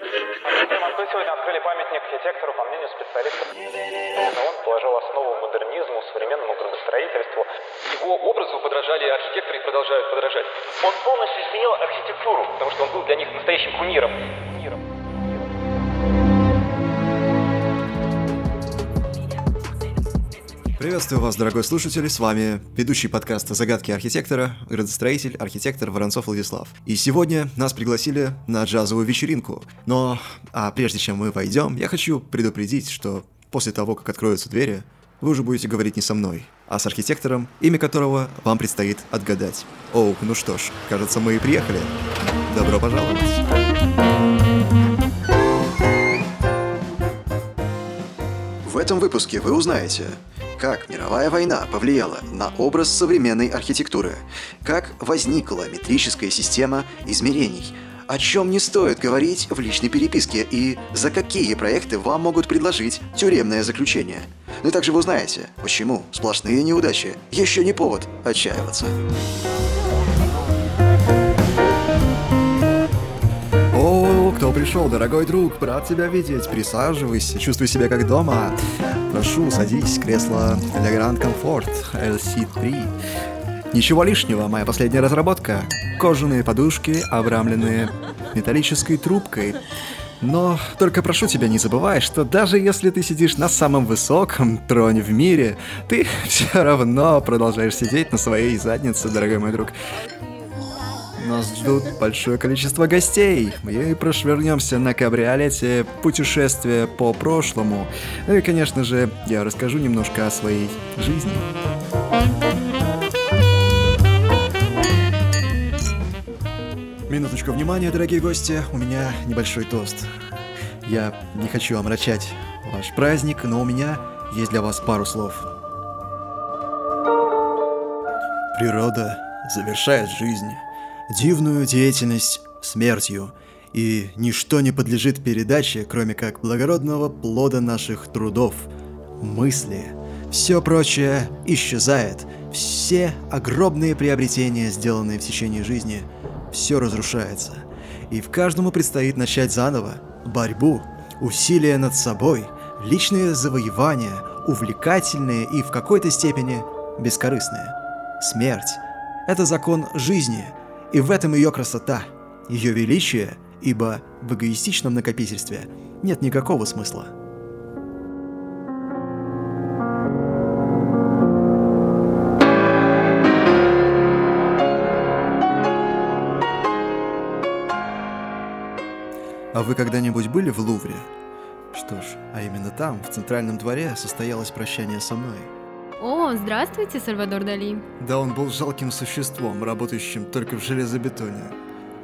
Мы сегодня открыли памятник архитектору, по мнению специалистов. Он положил основу модернизму, современному градостроительству. Его образу подражали архитекторы и продолжают подражать. Он полностью изменил архитектуру, потому что он был для них настоящим кумиром. Приветствую вас, дорогой слушатель, с вами ведущий подкаста «Загадки архитектора», градостроитель, архитектор Воронцов Владислав. И сегодня нас пригласили на джазовую вечеринку. Но, а прежде чем мы войдем, я хочу предупредить, что после того, как откроются двери, вы уже будете говорить не со мной, а с архитектором, имя которого вам предстоит отгадать. Оу, ну что ж, кажется, мы и приехали. Добро пожаловать! В этом выпуске вы узнаете, как мировая война повлияла на образ современной архитектуры, как возникла метрическая система измерений, о чем не стоит говорить в личной переписке и за какие проекты вам могут предложить тюремное заключение. Ну и также вы узнаете, почему сплошные неудачи еще не повод отчаиваться. Пришел, дорогой друг, рад тебя видеть. Присаживайся, чувствуй себя как дома. Прошу, садись, кресло Le Grand Comfort LC3. Ничего лишнего, моя последняя разработка. Кожаные подушки, обрамленные металлической трубкой. Но только прошу тебя, не забывай, что даже если ты сидишь на самом высоком троне в мире, ты все равно продолжаешь сидеть на своей заднице, дорогой мой друг. Нас ждут большое количество гостей. Мы прошвернемся на кабриолете путешествие по прошлому. Ну и, конечно же, я расскажу немножко о своей жизни. Минуточку внимания, дорогие гости. У меня небольшой тост. Я не хочу омрачать ваш праздник, но у меня есть для вас пару слов. Природа завершает жизнь дивную деятельность смертью, и ничто не подлежит передаче, кроме как благородного плода наших трудов, мысли. Все прочее исчезает, все огромные приобретения, сделанные в течение жизни, все разрушается. И в каждому предстоит начать заново. Борьбу, усилия над собой, личные завоевания, увлекательные и в какой-то степени бескорыстные. Смерть – это закон жизни – и в этом ее красота, ее величие, ибо в эгоистичном накопительстве нет никакого смысла. А вы когда-нибудь были в Лувре? Что ж, а именно там, в центральном дворе, состоялось прощание со мной – о, здравствуйте, Сальвадор Дали. Да он был жалким существом, работающим только в железобетоне.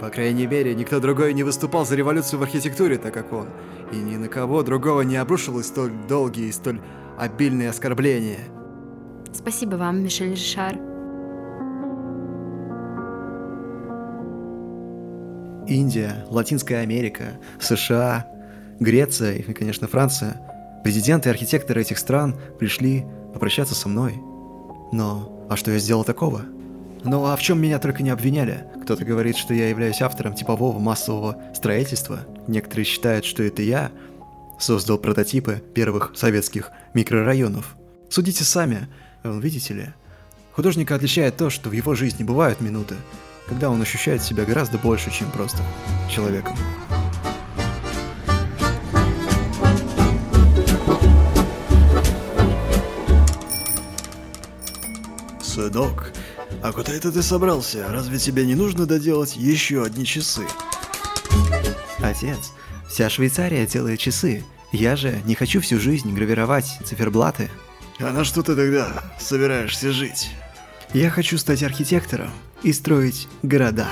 По крайней мере, никто другой не выступал за революцию в архитектуре, так как он. И ни на кого другого не обрушилось столь долгие и столь обильные оскорбления. Спасибо вам, Мишель Ришар. Индия, Латинская Америка, США, Греция и, конечно, Франция. Президенты и архитекторы этих стран пришли попрощаться со мной. Но, а что я сделал такого? Ну а в чем меня только не обвиняли? Кто-то говорит, что я являюсь автором типового массового строительства. Некоторые считают, что это я создал прототипы первых советских микрорайонов. Судите сами, видите ли. Художника отличает то, что в его жизни бывают минуты, когда он ощущает себя гораздо больше, чем просто человеком. Сынок, а куда это ты собрался? Разве тебе не нужно доделать еще одни часы? Отец, вся Швейцария делает часы. Я же не хочу всю жизнь гравировать циферблаты. А на что ты тогда собираешься жить? Я хочу стать архитектором и строить города.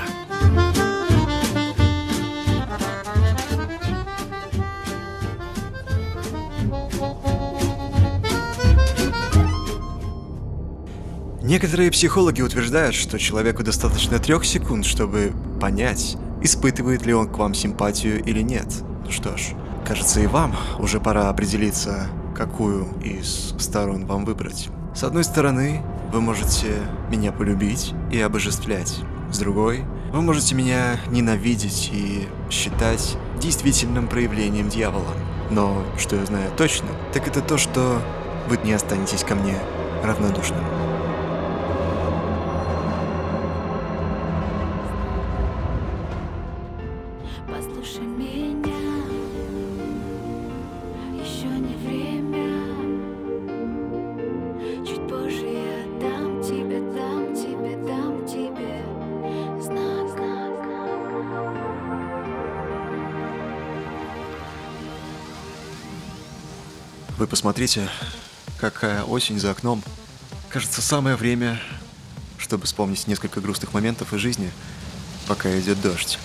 Некоторые психологи утверждают, что человеку достаточно трех секунд, чтобы понять, испытывает ли он к вам симпатию или нет. Ну что ж, кажется и вам уже пора определиться, какую из сторон вам выбрать. С одной стороны, вы можете меня полюбить и обожествлять. С другой, Вы можете меня ненавидеть и считать действительным проявлением дьявола. Но что я знаю точно, так это то, что вы не останетесь ко мне равнодушным. Посмотрите, какая осень за окном. Кажется, самое время, чтобы вспомнить несколько грустных моментов из жизни, пока идет дождь.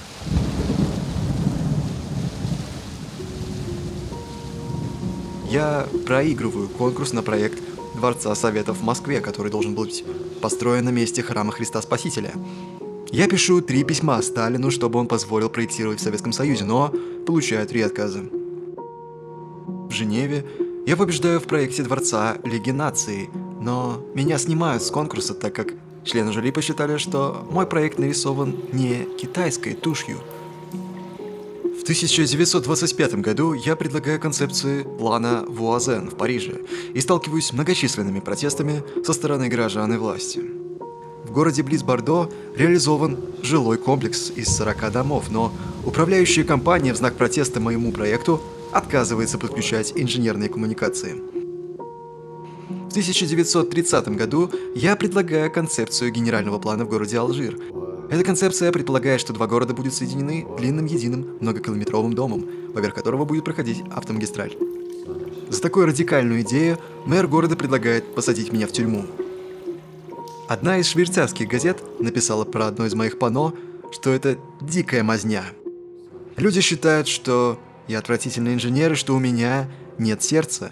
Я проигрываю конкурс на проект Дворца Советов в Москве, который должен быть построен на месте храма Христа Спасителя. Я пишу три письма Сталину, чтобы он позволил проектировать в Советском Союзе, но получаю три отказа. В Женеве я побеждаю в проекте Дворца Лиги Наций, но меня снимают с конкурса, так как члены жюри посчитали, что мой проект нарисован не китайской тушью. В 1925 году я предлагаю концепцию плана Вуазен в Париже и сталкиваюсь с многочисленными протестами со стороны горожан и власти. В городе близ Бордо реализован жилой комплекс из 40 домов, но управляющая компания в знак протеста моему проекту отказывается подключать инженерные коммуникации. В 1930 году я предлагаю концепцию генерального плана в городе Алжир. Эта концепция предполагает, что два города будут соединены длинным единым многокилометровым домом, поверх которого будет проходить автомагистраль. За такую радикальную идею мэр города предлагает посадить меня в тюрьму. Одна из швейцарских газет написала про одно из моих пано, что это дикая мазня. Люди считают, что я отвратительный инженер и что у меня нет сердца.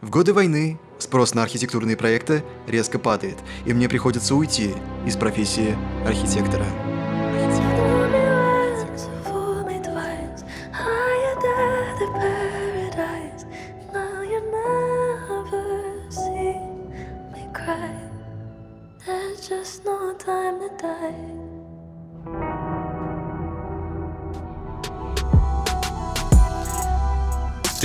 В годы войны спрос на архитектурные проекты резко падает, и мне приходится уйти из профессии архитектора.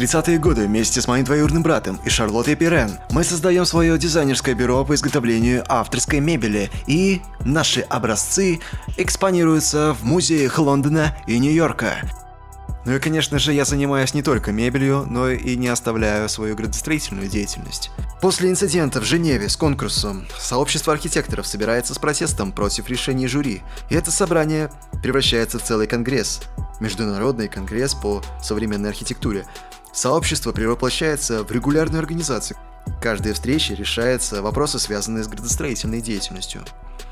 30-е годы вместе с моим двоюродным братом и Шарлоттой Пирен мы создаем свое дизайнерское бюро по изготовлению авторской мебели, и наши образцы экспонируются в музеях Лондона и Нью-Йорка. Ну и, конечно же, я занимаюсь не только мебелью, но и не оставляю свою градостроительную деятельность. После инцидента в Женеве с конкурсом сообщество архитекторов собирается с протестом против решений жюри, и это собрание превращается в целый конгресс. Международный конгресс по современной архитектуре. Сообщество превоплощается в регулярную организацию. Каждой встрече решаются вопросы, связанные с градостроительной деятельностью.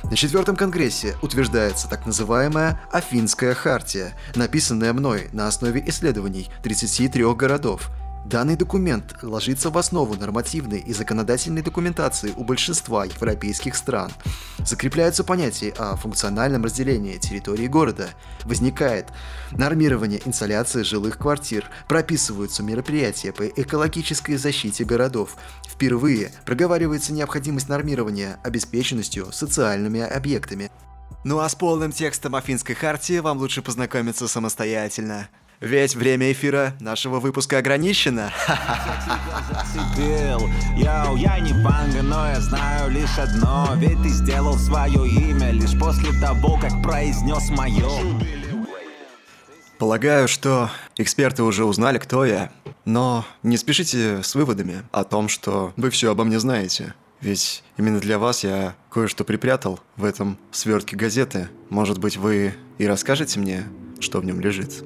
На четвертом конгрессе утверждается так называемая Афинская хартия, написанная мной на основе исследований 33 городов. Данный документ ложится в основу нормативной и законодательной документации у большинства европейских стран. Закрепляются понятия о функциональном разделении территории города. Возникает нормирование инсоляции жилых квартир, прописываются мероприятия по экологической защите городов. Впервые проговаривается необходимость нормирования обеспеченностью социальными объектами. Ну а с полным текстом Афинской хартии вам лучше познакомиться самостоятельно. Ведь время эфира нашего выпуска ограничено. зацепил Йоу, я не панга, но я знаю лишь одно Ведь ты сделал свое имя лишь после того, как произнес мое Полагаю, что эксперты уже узнали, кто я. Но не спешите с выводами о том, что вы все обо мне знаете. Ведь именно для вас я кое-что припрятал в этом свертке газеты. Может быть, вы и расскажете мне, что в нем лежит.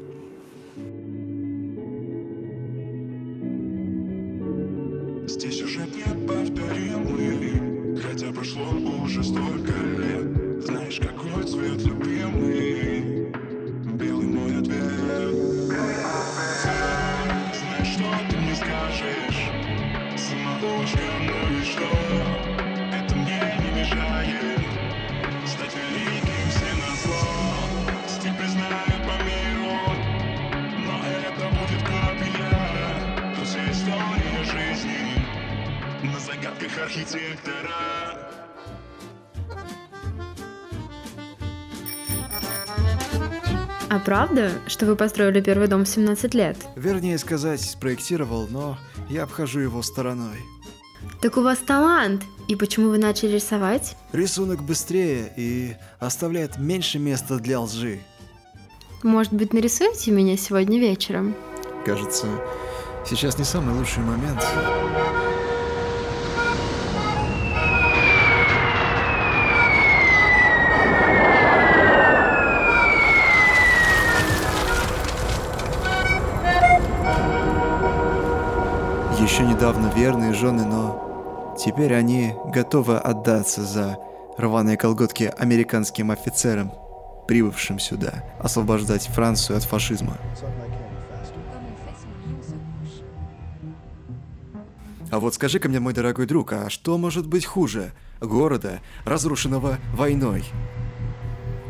Правда, что вы построили первый дом в 17 лет? Вернее сказать, спроектировал, но я обхожу его стороной. Так у вас талант! И почему вы начали рисовать? Рисунок быстрее и оставляет меньше места для лжи. Может быть, нарисуете меня сегодня вечером? Кажется, сейчас не самый лучший момент. Еще недавно верные жены, но теперь они готовы отдаться за рваные колготки американским офицерам, прибывшим сюда, освобождать Францию от фашизма. А вот скажи-ка мне, мой дорогой друг, а что может быть хуже города, разрушенного войной?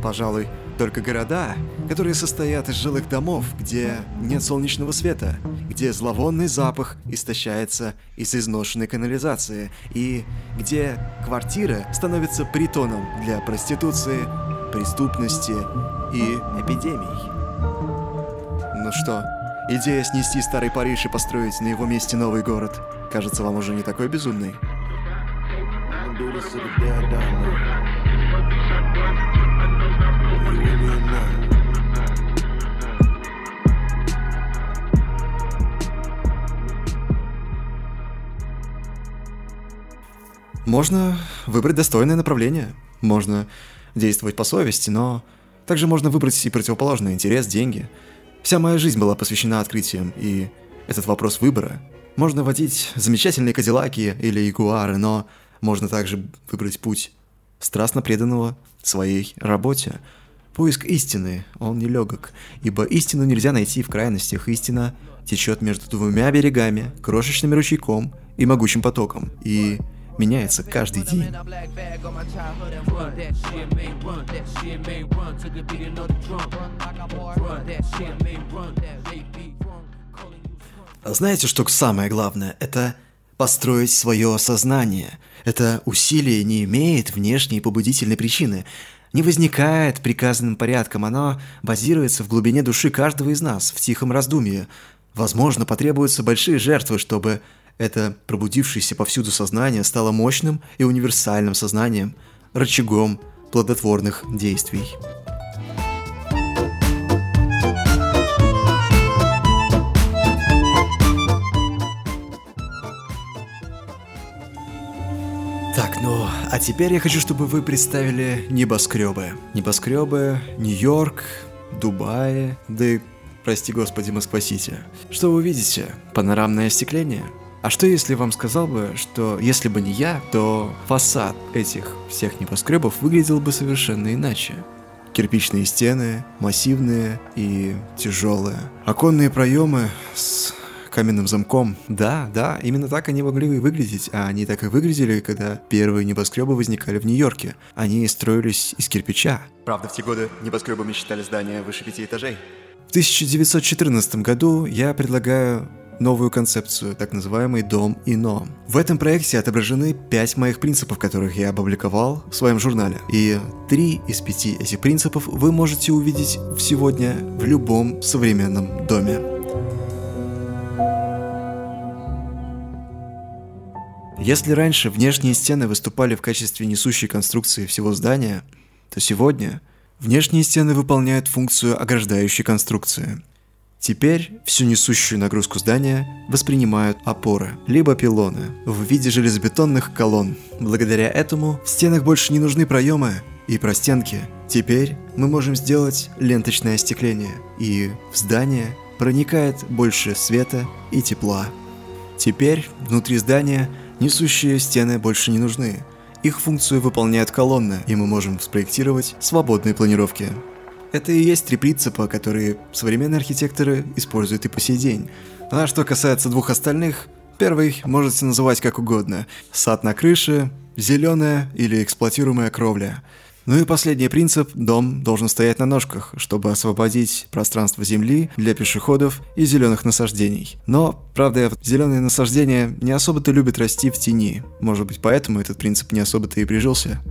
Пожалуй, только города, которые состоят из жилых домов, где нет солнечного света, где зловонный запах истощается из изношенной канализации, и где квартира становится притоном для проституции, преступности и эпидемий. Ну что, идея снести старый Париж и построить на его месте новый город, кажется вам уже не такой безумной? Можно выбрать достойное направление. Можно действовать по совести, но также можно выбрать и противоположный интерес, деньги. Вся моя жизнь была посвящена открытиям, и этот вопрос выбора. Можно водить замечательные кадиллаки или ягуары, но можно также выбрать путь страстно преданного своей работе. Поиск истины, он нелегок, ибо истину нельзя найти в крайностях. Истина течет между двумя берегами, крошечным ручейком и могучим потоком. И меняется каждый день. А Знаете, что самое главное? Это построить свое сознание. Это усилие не имеет внешней побудительной причины, не возникает приказанным порядком, оно базируется в глубине души каждого из нас, в тихом раздумье. Возможно, потребуются большие жертвы, чтобы это пробудившееся повсюду сознание стало мощным и универсальным сознанием, рычагом плодотворных действий. Так, ну, а теперь я хочу, чтобы вы представили небоскребы. Небоскребы Нью-Йорк, Дубай, да и, прости господи, Москва-Сити. Что вы видите? Панорамное остекление? А что если вам сказал бы, что если бы не я, то фасад этих всех небоскребов выглядел бы совершенно иначе? Кирпичные стены, массивные и тяжелые. Оконные проемы с каменным замком. Да, да, именно так они могли и выглядеть, а они так и выглядели, когда первые небоскребы возникали в Нью-Йорке. Они строились из кирпича. Правда, в те годы небоскребами считали здания выше пяти этажей. В 1914 году я предлагаю новую концепцию, так называемый «Дом Ино». В этом проекте отображены пять моих принципов, которых я опубликовал в своем журнале. И три из пяти этих принципов вы можете увидеть сегодня в любом современном доме. Если раньше внешние стены выступали в качестве несущей конструкции всего здания, то сегодня внешние стены выполняют функцию ограждающей конструкции. Теперь всю несущую нагрузку здания воспринимают опоры, либо пилоны, в виде железобетонных колонн. Благодаря этому в стенах больше не нужны проемы и простенки. Теперь мы можем сделать ленточное остекление, и в здание проникает больше света и тепла. Теперь внутри здания несущие стены больше не нужны. Их функцию выполняют колонны, и мы можем спроектировать свободные планировки. Это и есть три принципа, которые современные архитекторы используют и по сей день. А что касается двух остальных, первый можете называть как угодно. Сад на крыше, зеленая или эксплуатируемая кровля. Ну и последний принцип – дом должен стоять на ножках, чтобы освободить пространство земли для пешеходов и зеленых насаждений. Но, правда, зеленые насаждения не особо-то любят расти в тени. Может быть, поэтому этот принцип не особо-то и прижился.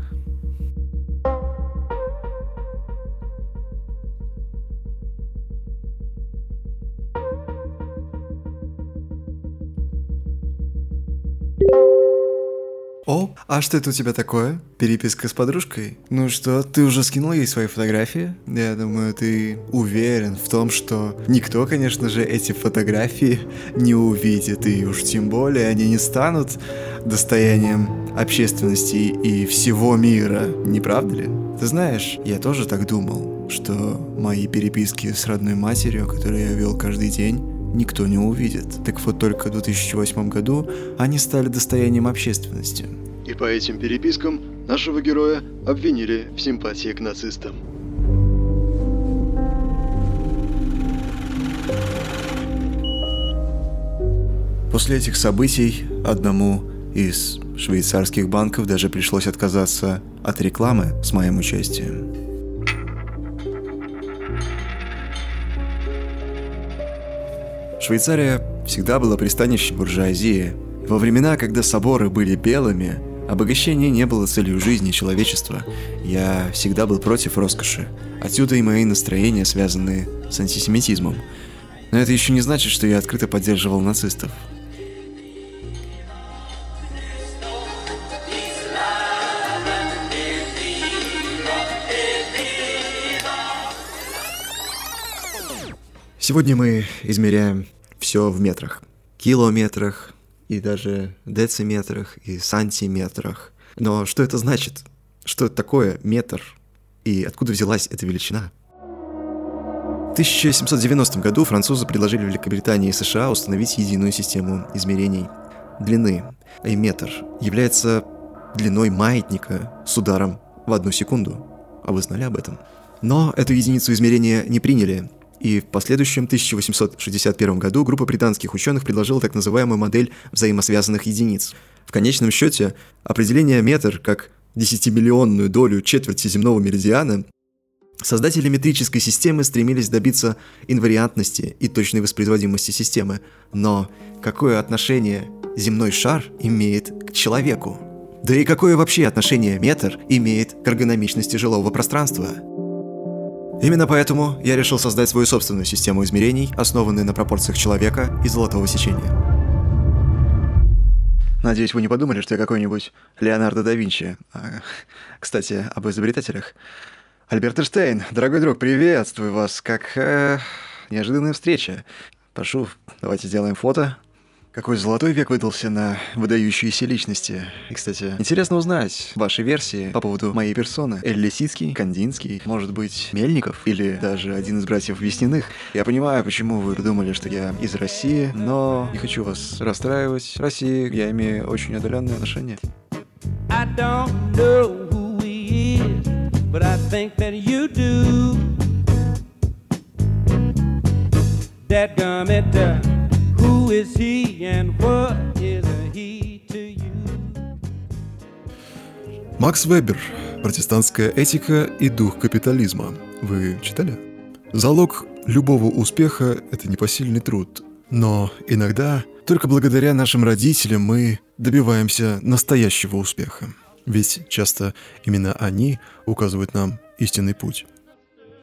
О, а что это у тебя такое? Переписка с подружкой? Ну что, ты уже скинул ей свои фотографии? Я думаю, ты уверен в том, что никто, конечно же, эти фотографии не увидит, и уж тем более они не станут достоянием общественности и всего мира, не правда ли? Ты знаешь, я тоже так думал, что мои переписки с родной матерью, которые я вел каждый день, никто не увидит. Так вот только в 2008 году они стали достоянием общественности. И по этим перепискам нашего героя обвинили в симпатии к нацистам. После этих событий одному из швейцарских банков даже пришлось отказаться от рекламы с моим участием. Швейцария всегда была пристанищем буржуазии. Во времена, когда соборы были белыми, обогащение не было целью жизни человечества. Я всегда был против роскоши. Отсюда и мои настроения, связанные с антисемитизмом. Но это еще не значит, что я открыто поддерживал нацистов. Сегодня мы измеряем все в метрах. Километрах и даже дециметрах и сантиметрах. Но что это значит? Что это такое метр? И откуда взялась эта величина? В 1790 году французы предложили Великобритании и США установить единую систему измерений длины. И метр является длиной маятника с ударом в одну секунду. А вы знали об этом? Но эту единицу измерения не приняли, и в последующем 1861 году группа британских ученых предложила так называемую модель взаимосвязанных единиц. В конечном счете, определение метр как десятимиллионную долю четверти земного меридиана Создатели метрической системы стремились добиться инвариантности и точной воспроизводимости системы, но какое отношение земной шар имеет к человеку? Да и какое вообще отношение метр имеет к эргономичности жилого пространства? Именно поэтому я решил создать свою собственную систему измерений, основанную на пропорциях человека и золотого сечения. Надеюсь, вы не подумали, что я какой-нибудь Леонардо да Винчи. А, кстати, об изобретателях. Альберт Эйнштейн, дорогой друг, приветствую вас. Как э, неожиданная встреча. Прошу, давайте сделаем фото. Какой золотой век выдался на выдающиеся личности. И, кстати, интересно узнать ваши версии по поводу моей персоны. Эль Лисицкий, Кандинский, может быть, Мельников или даже один из братьев Весниных. Я понимаю, почему вы думали, что я из России, но не хочу вас расстраивать. С Россией я имею очень отдаленные отношения. I don't know who he is, but I think that you do. That uh, who is he and what is he to you? Макс Вебер. Протестантская этика и дух капитализма. Вы читали? Залог любого успеха – это непосильный труд. Но иногда только благодаря нашим родителям мы добиваемся настоящего успеха. Ведь часто именно они указывают нам истинный путь.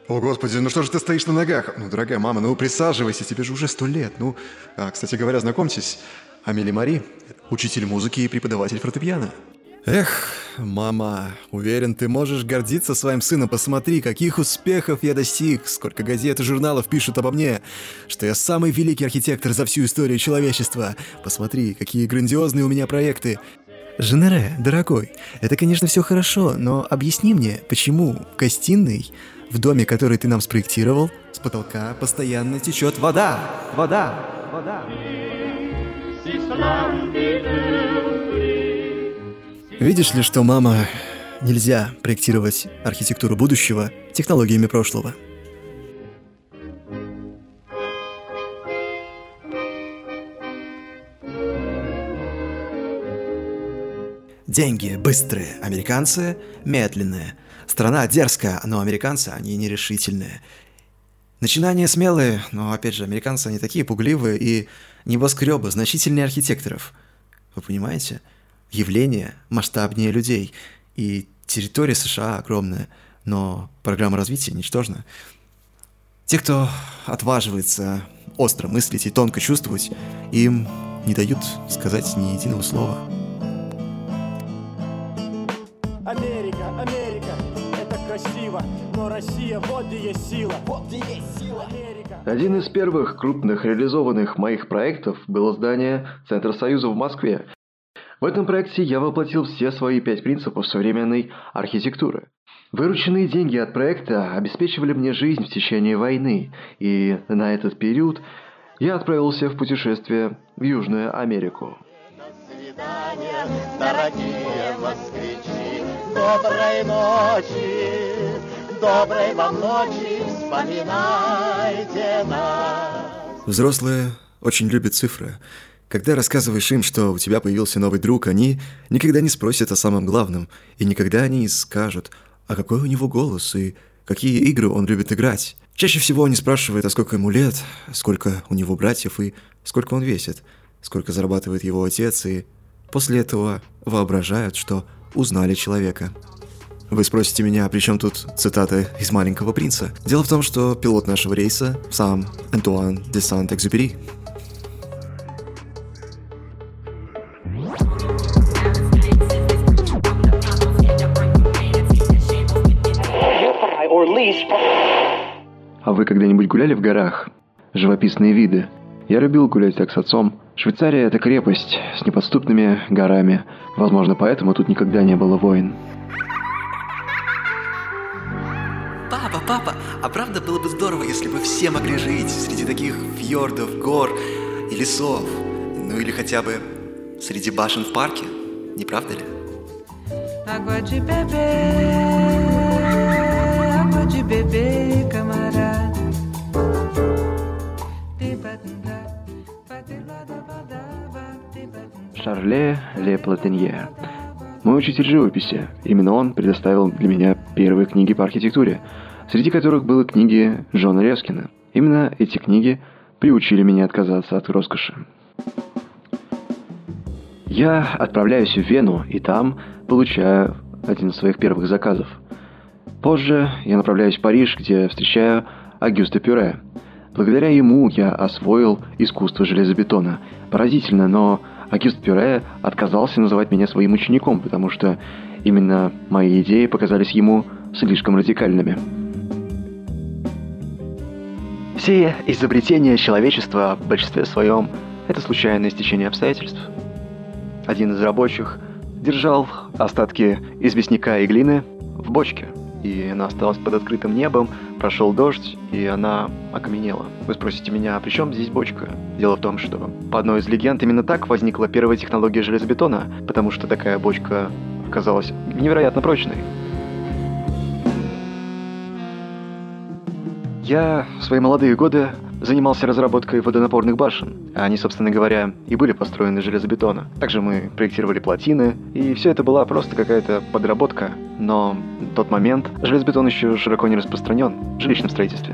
О, господи, ну что же ты стоишь на ногах? Ну, дорогая мама, ну присаживайся, тебе же уже сто лет. Ну, а, кстати говоря, знакомьтесь, Амели Мари, учитель музыки и преподаватель фортепиано. Эх, мама, уверен, ты можешь гордиться своим сыном. Посмотри, каких успехов я достиг, сколько газет и журналов пишут обо мне, что я самый великий архитектор за всю историю человечества. Посмотри, какие грандиозные у меня проекты. Женере, дорогой, это, конечно, все хорошо, но объясни мне, почему в гостиной, в доме, который ты нам спроектировал, с потолка постоянно течет вода, вода, вода. Видишь ли, что, мама, нельзя проектировать архитектуру будущего технологиями прошлого. Деньги быстрые, американцы медленные. Страна дерзкая, но американцы, они нерешительные. Начинания смелые, но опять же, американцы, они такие пугливые и небоскребы, значительнее архитекторов. Вы понимаете? Явление масштабнее людей. И территория США огромная, но программа развития ничтожна. Те, кто отваживается остро мыслить и тонко чувствовать, им не дают сказать ни единого слова. Россия, вот где есть сила. Вот где есть сила. Америка. Один из первых крупных реализованных моих проектов было здание Центра Союза в Москве. В этом проекте я воплотил все свои пять принципов современной архитектуры. Вырученные деньги от проекта обеспечивали мне жизнь в течение войны, и на этот период я отправился в путешествие в Южную Америку. Дорогие москвичи, доброй ночи, доброй вам ночи, вспоминайте нас. Взрослые очень любят цифры. Когда рассказываешь им, что у тебя появился новый друг, они никогда не спросят о самом главном, и никогда не скажут, а какой у него голос и какие игры он любит играть. Чаще всего они спрашивают, а сколько ему лет, сколько у него братьев и сколько он весит, сколько зарабатывает его отец, и после этого воображают, что узнали человека. Вы спросите меня, при чем тут цитаты из «Маленького принца»? Дело в том, что пилот нашего рейса сам Антуан де Сант-Экзюпери. А вы когда-нибудь гуляли в горах? Живописные виды. Я любил гулять так с отцом. Швейцария – это крепость с неподступными горами. Возможно, поэтому тут никогда не было войн. Папа, а правда было бы здорово, если бы все могли жить среди таких фьордов, гор и лесов? Ну или хотя бы среди башен в парке, не правда ли? Água de beber, água de beber, camarada. Шарле Ле Платенье. Мой учитель живописи. Именно он предоставил для меня первые книги по архитектуре, среди которых были книги Джона Рескина. Именно эти книги приучили меня отказаться от роскоши. Я отправляюсь в Вену, и там получаю один из своих первых заказов. Позже я направляюсь в Париж, где встречаю Агюста Пюре. Благодаря ему я освоил искусство железобетона. Поразительно, но Агюст Пюре отказался называть меня своим учеником, потому что именно мои идеи показались ему слишком радикальными. Все изобретения человечества в большинстве своем – это случайное стечение обстоятельств. Один из рабочих держал остатки известняка и глины в бочке, и она осталась под открытым небом, прошел дождь, и она окаменела. Вы спросите меня, а при чем здесь бочка? Дело в том, что по одной из легенд именно так возникла первая технология железобетона, потому что такая бочка оказалась невероятно прочной. Я в свои молодые годы занимался разработкой водонапорных башен. Они, собственно говоря, и были построены из железобетона. Также мы проектировали плотины, и все это была просто какая-то подработка. Но в тот момент железобетон еще широко не распространен в жилищном строительстве.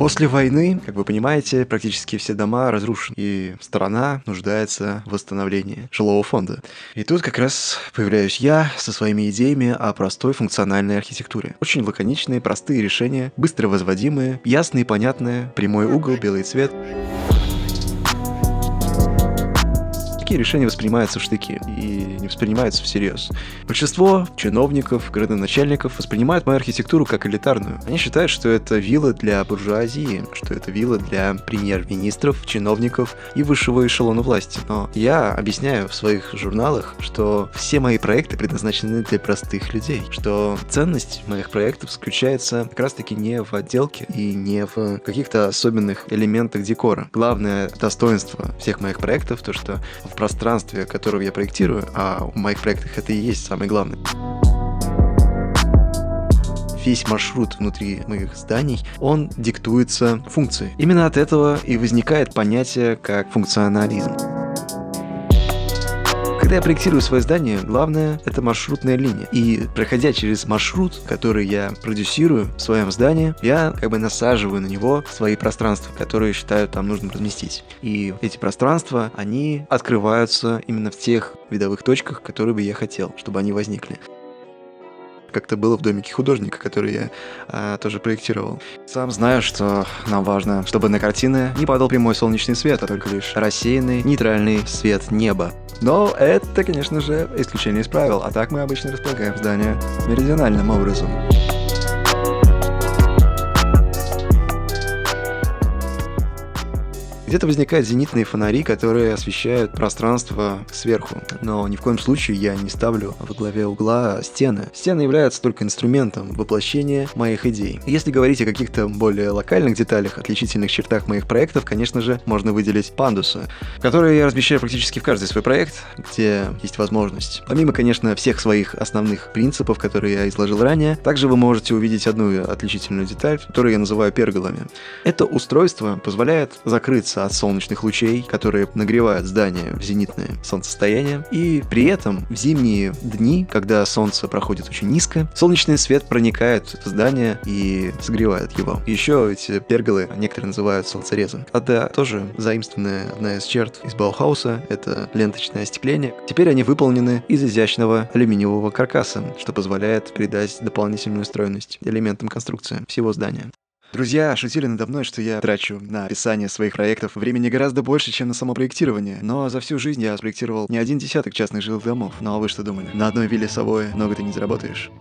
После войны, как вы понимаете, практически все дома разрушены, и страна нуждается в восстановлении жилого фонда. И тут как раз появляюсь я со своими идеями о простой функциональной архитектуре. Очень лаконичные, простые решения, быстро возводимые, ясные, понятные, прямой угол, белый цвет такие решения воспринимаются в штыки и не воспринимаются всерьез. Большинство чиновников, городоначальников воспринимают мою архитектуру как элитарную. Они считают, что это вилла для буржуазии, что это вилла для премьер-министров, чиновников и высшего эшелона власти. Но я объясняю в своих журналах, что все мои проекты предназначены для простых людей, что ценность моих проектов заключается как раз-таки не в отделке и не в каких-то особенных элементах декора. Главное достоинство всех моих проектов то, что в пространстве, которое я проектирую, а в моих проектах это и есть самое главное. Весь маршрут внутри моих зданий, он диктуется функцией. Именно от этого и возникает понятие как функционализм. Когда я проектирую свое здание, главное — это маршрутная линия. И проходя через маршрут, который я продюсирую в своем здании, я как бы насаживаю на него свои пространства, которые считаю там нужным разместить. И эти пространства, они открываются именно в тех видовых точках, которые бы я хотел, чтобы они возникли. Как-то было в домике художника, который я а, тоже проектировал. Сам знаю, что нам важно, чтобы на картины не падал прямой солнечный свет, а только лишь рассеянный нейтральный свет неба. Но это, конечно же, исключение из правил, а так мы обычно располагаем здание меридиональным образом. Где-то возникают зенитные фонари, которые освещают пространство сверху. Но ни в коем случае я не ставлю во главе угла стены. Стены являются только инструментом воплощения моих идей. Если говорить о каких-то более локальных деталях, отличительных чертах моих проектов, конечно же, можно выделить пандусы, которые я размещаю практически в каждый свой проект, где есть возможность. Помимо, конечно, всех своих основных принципов, которые я изложил ранее, также вы можете увидеть одну отличительную деталь, которую я называю перголами. Это устройство позволяет закрыться от солнечных лучей, которые нагревают здание в зенитное солнцестояние. И при этом в зимние дни, когда солнце проходит очень низко, солнечный свет проникает в здание и согревает его. Еще эти перголы некоторые называют солнцерезом. Это тоже заимствованная одна из черт из Баухауса, это ленточное остекление. Теперь они выполнены из изящного алюминиевого каркаса, что позволяет придать дополнительную стройность элементам конструкции всего здания. Друзья шутили надо мной, что я трачу на описание своих проектов времени гораздо больше, чем на само проектирование. Но за всю жизнь я спроектировал не один десяток частных жилых домов. Ну а вы что думали? На одной вилле Савой много ты не заработаешь.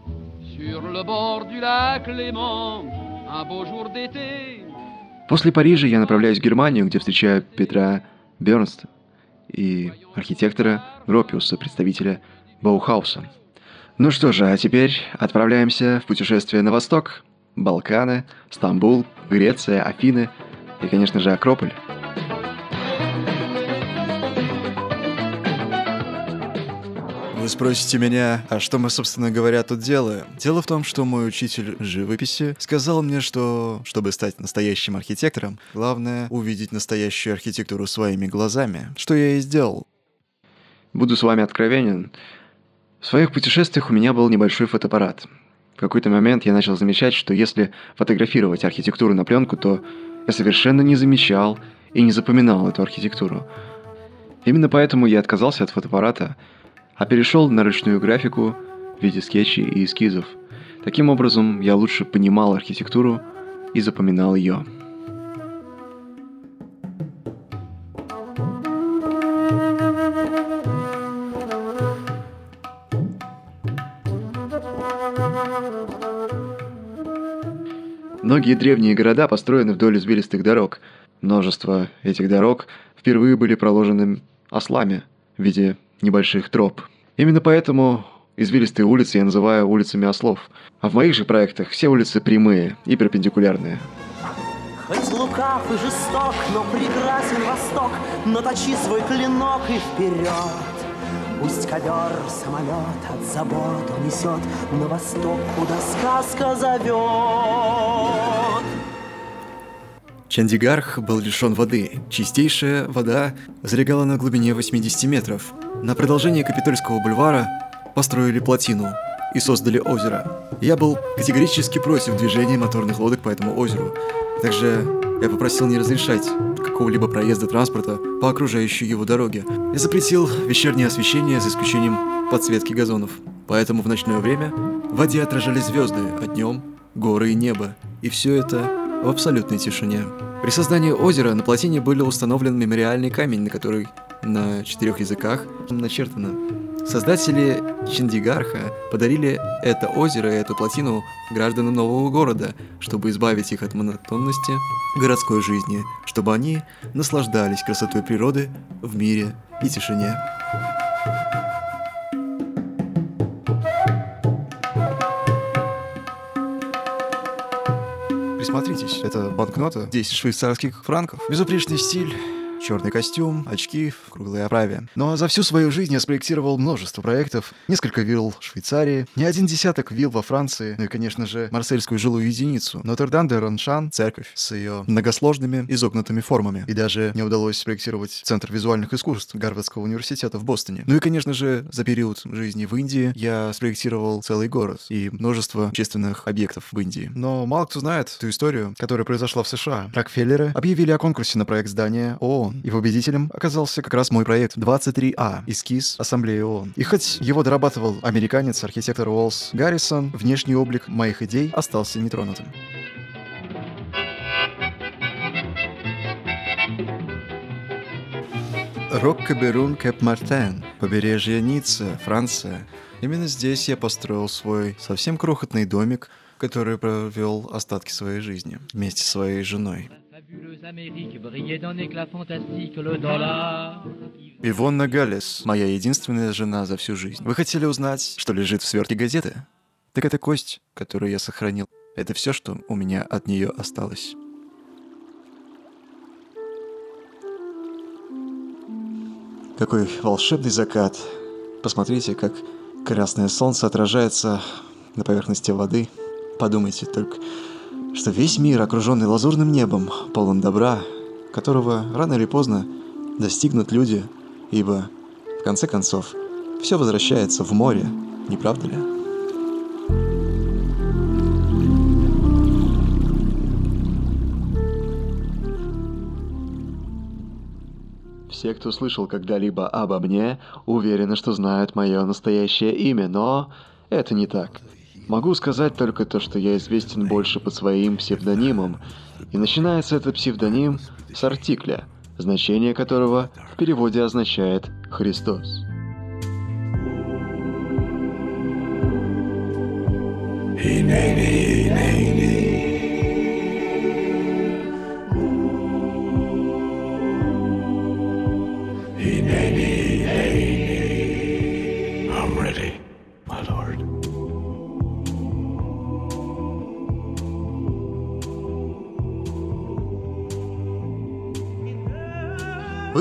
После Парижа я направляюсь в Германию, где встречаю Петра Бернста и архитектора Гропиуса, представителя Баухауса. Ну что же, а теперь отправляемся в путешествие на восток, Балканы, Стамбул, Греция, Афины и, конечно же, Акрополь. Вы спросите меня, а что мы, собственно говоря, тут делаем? Дело в том, что мой учитель живописи сказал мне, что, чтобы стать настоящим архитектором, главное увидеть настоящую архитектуру своими глазами, что я и сделал. Буду с вами откровенен. В своих путешествиях у меня был небольшой фотоаппарат. В какой-то момент я начал замечать, что если фотографировать архитектуру на пленку, то я совершенно не замечал и не запоминал эту архитектуру. Именно поэтому я отказался от фотоаппарата, а перешел на ручную графику в виде скетчей и эскизов. Таким образом, я лучше понимал архитектуру и запоминал ее. Многие древние города построены вдоль извилистых дорог. Множество этих дорог впервые были проложены ослами в виде небольших троп. Именно поэтому извилистые улицы я называю улицами ослов. А в моих же проектах все улицы прямые и перпендикулярные. Хоть лукав и жесток, но прекрасен восток, но свой клинок и вперед. Пусть ковер самолет от забот унесет на восток, куда сказка зовет. Чандигарх был лишен воды. Чистейшая вода залегала на глубине 80 метров. На продолжении Капитольского бульвара построили плотину и создали озеро. Я был категорически против движения моторных лодок по этому озеру. Также я попросил не разрешать какого-либо проезда транспорта по окружающей его дороге. Я запретил вечернее освещение за исключением подсветки газонов. Поэтому в ночное время в воде отражались звезды, а днем горы и небо. И все это в абсолютной тишине. При создании озера на плотине были установлен мемориальный камень, на который на четырех языках начертано. Создатели Чандигарха подарили это озеро и эту плотину гражданам нового города, чтобы избавить их от монотонности городской жизни, чтобы они наслаждались красотой природы в мире и тишине. Присмотритесь, это банкнота, 10 швейцарских франков. Безупречный стиль, черный костюм, очки в круглой оправе. Но за всю свою жизнь я спроектировал множество проектов, несколько вилл в Швейцарии, не один десяток вилл во Франции, ну и, конечно же, марсельскую жилую единицу, Нотр-Дам де Раншан, церковь с ее многосложными изогнутыми формами. И даже мне удалось спроектировать Центр визуальных искусств Гарвардского университета в Бостоне. Ну и, конечно же, за период жизни в Индии я спроектировал целый город и множество общественных объектов в Индии. Но мало кто знает ту историю, которая произошла в США. Рокфеллеры объявили о конкурсе на проект здания ООН ООН. И победителем оказался как раз мой проект 23А, эскиз Ассамблеи ООН. И хоть его дорабатывал американец, архитектор Уоллес Гаррисон, внешний облик моих идей остался нетронутым. Рокбрюн-Кап-Мартен, побережье Ницца, Франция. Именно здесь я построил свой совсем крохотный домик, который провел остатки своей жизни вместе со своей женой. Ивонна Галлес, моя единственная жена за всю жизнь. Вы хотели узнать, что лежит в свертке газеты? Так это кость, которую я сохранил. Это все, что у меня от нее осталось. Какой волшебный закат. Посмотрите, как красное солнце отражается на поверхности воды. Подумайте только, что весь мир, окруженный лазурным небом, полон добра, которого рано или поздно достигнут люди, ибо, в конце концов, все возвращается в море, не правда ли? Все, кто слышал когда-либо обо мне, уверены, что знают мое настоящее имя, но это не так. Могу сказать только то, что я известен больше под своим псевдонимом, и начинается этот псевдоним с артикля, значение которого в переводе означает «Христос». I'm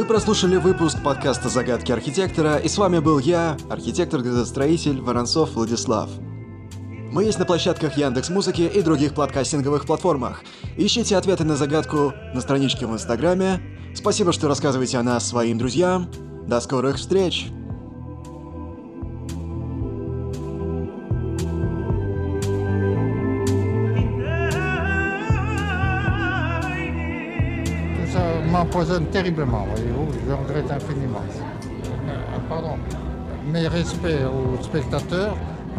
прослушали выпуск подкаста «Загадки архитектора», и с вами был я, архитектор-градостроитель Воронцов Владислав. Мы есть на площадках Яндекс Музыки и других подкастинговых платформах. Ищите ответы на загадку на страничке в Инстаграме. Спасибо, что рассказываете о нас своим друзьям. До скорых встреч! M'empoisonne terriblement, voyez-vous, je regrette infiniment. Euh, pardon. Mes respects aux spectateurs,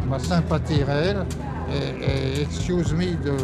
ma sympathie réelle, et, et excuse me de, de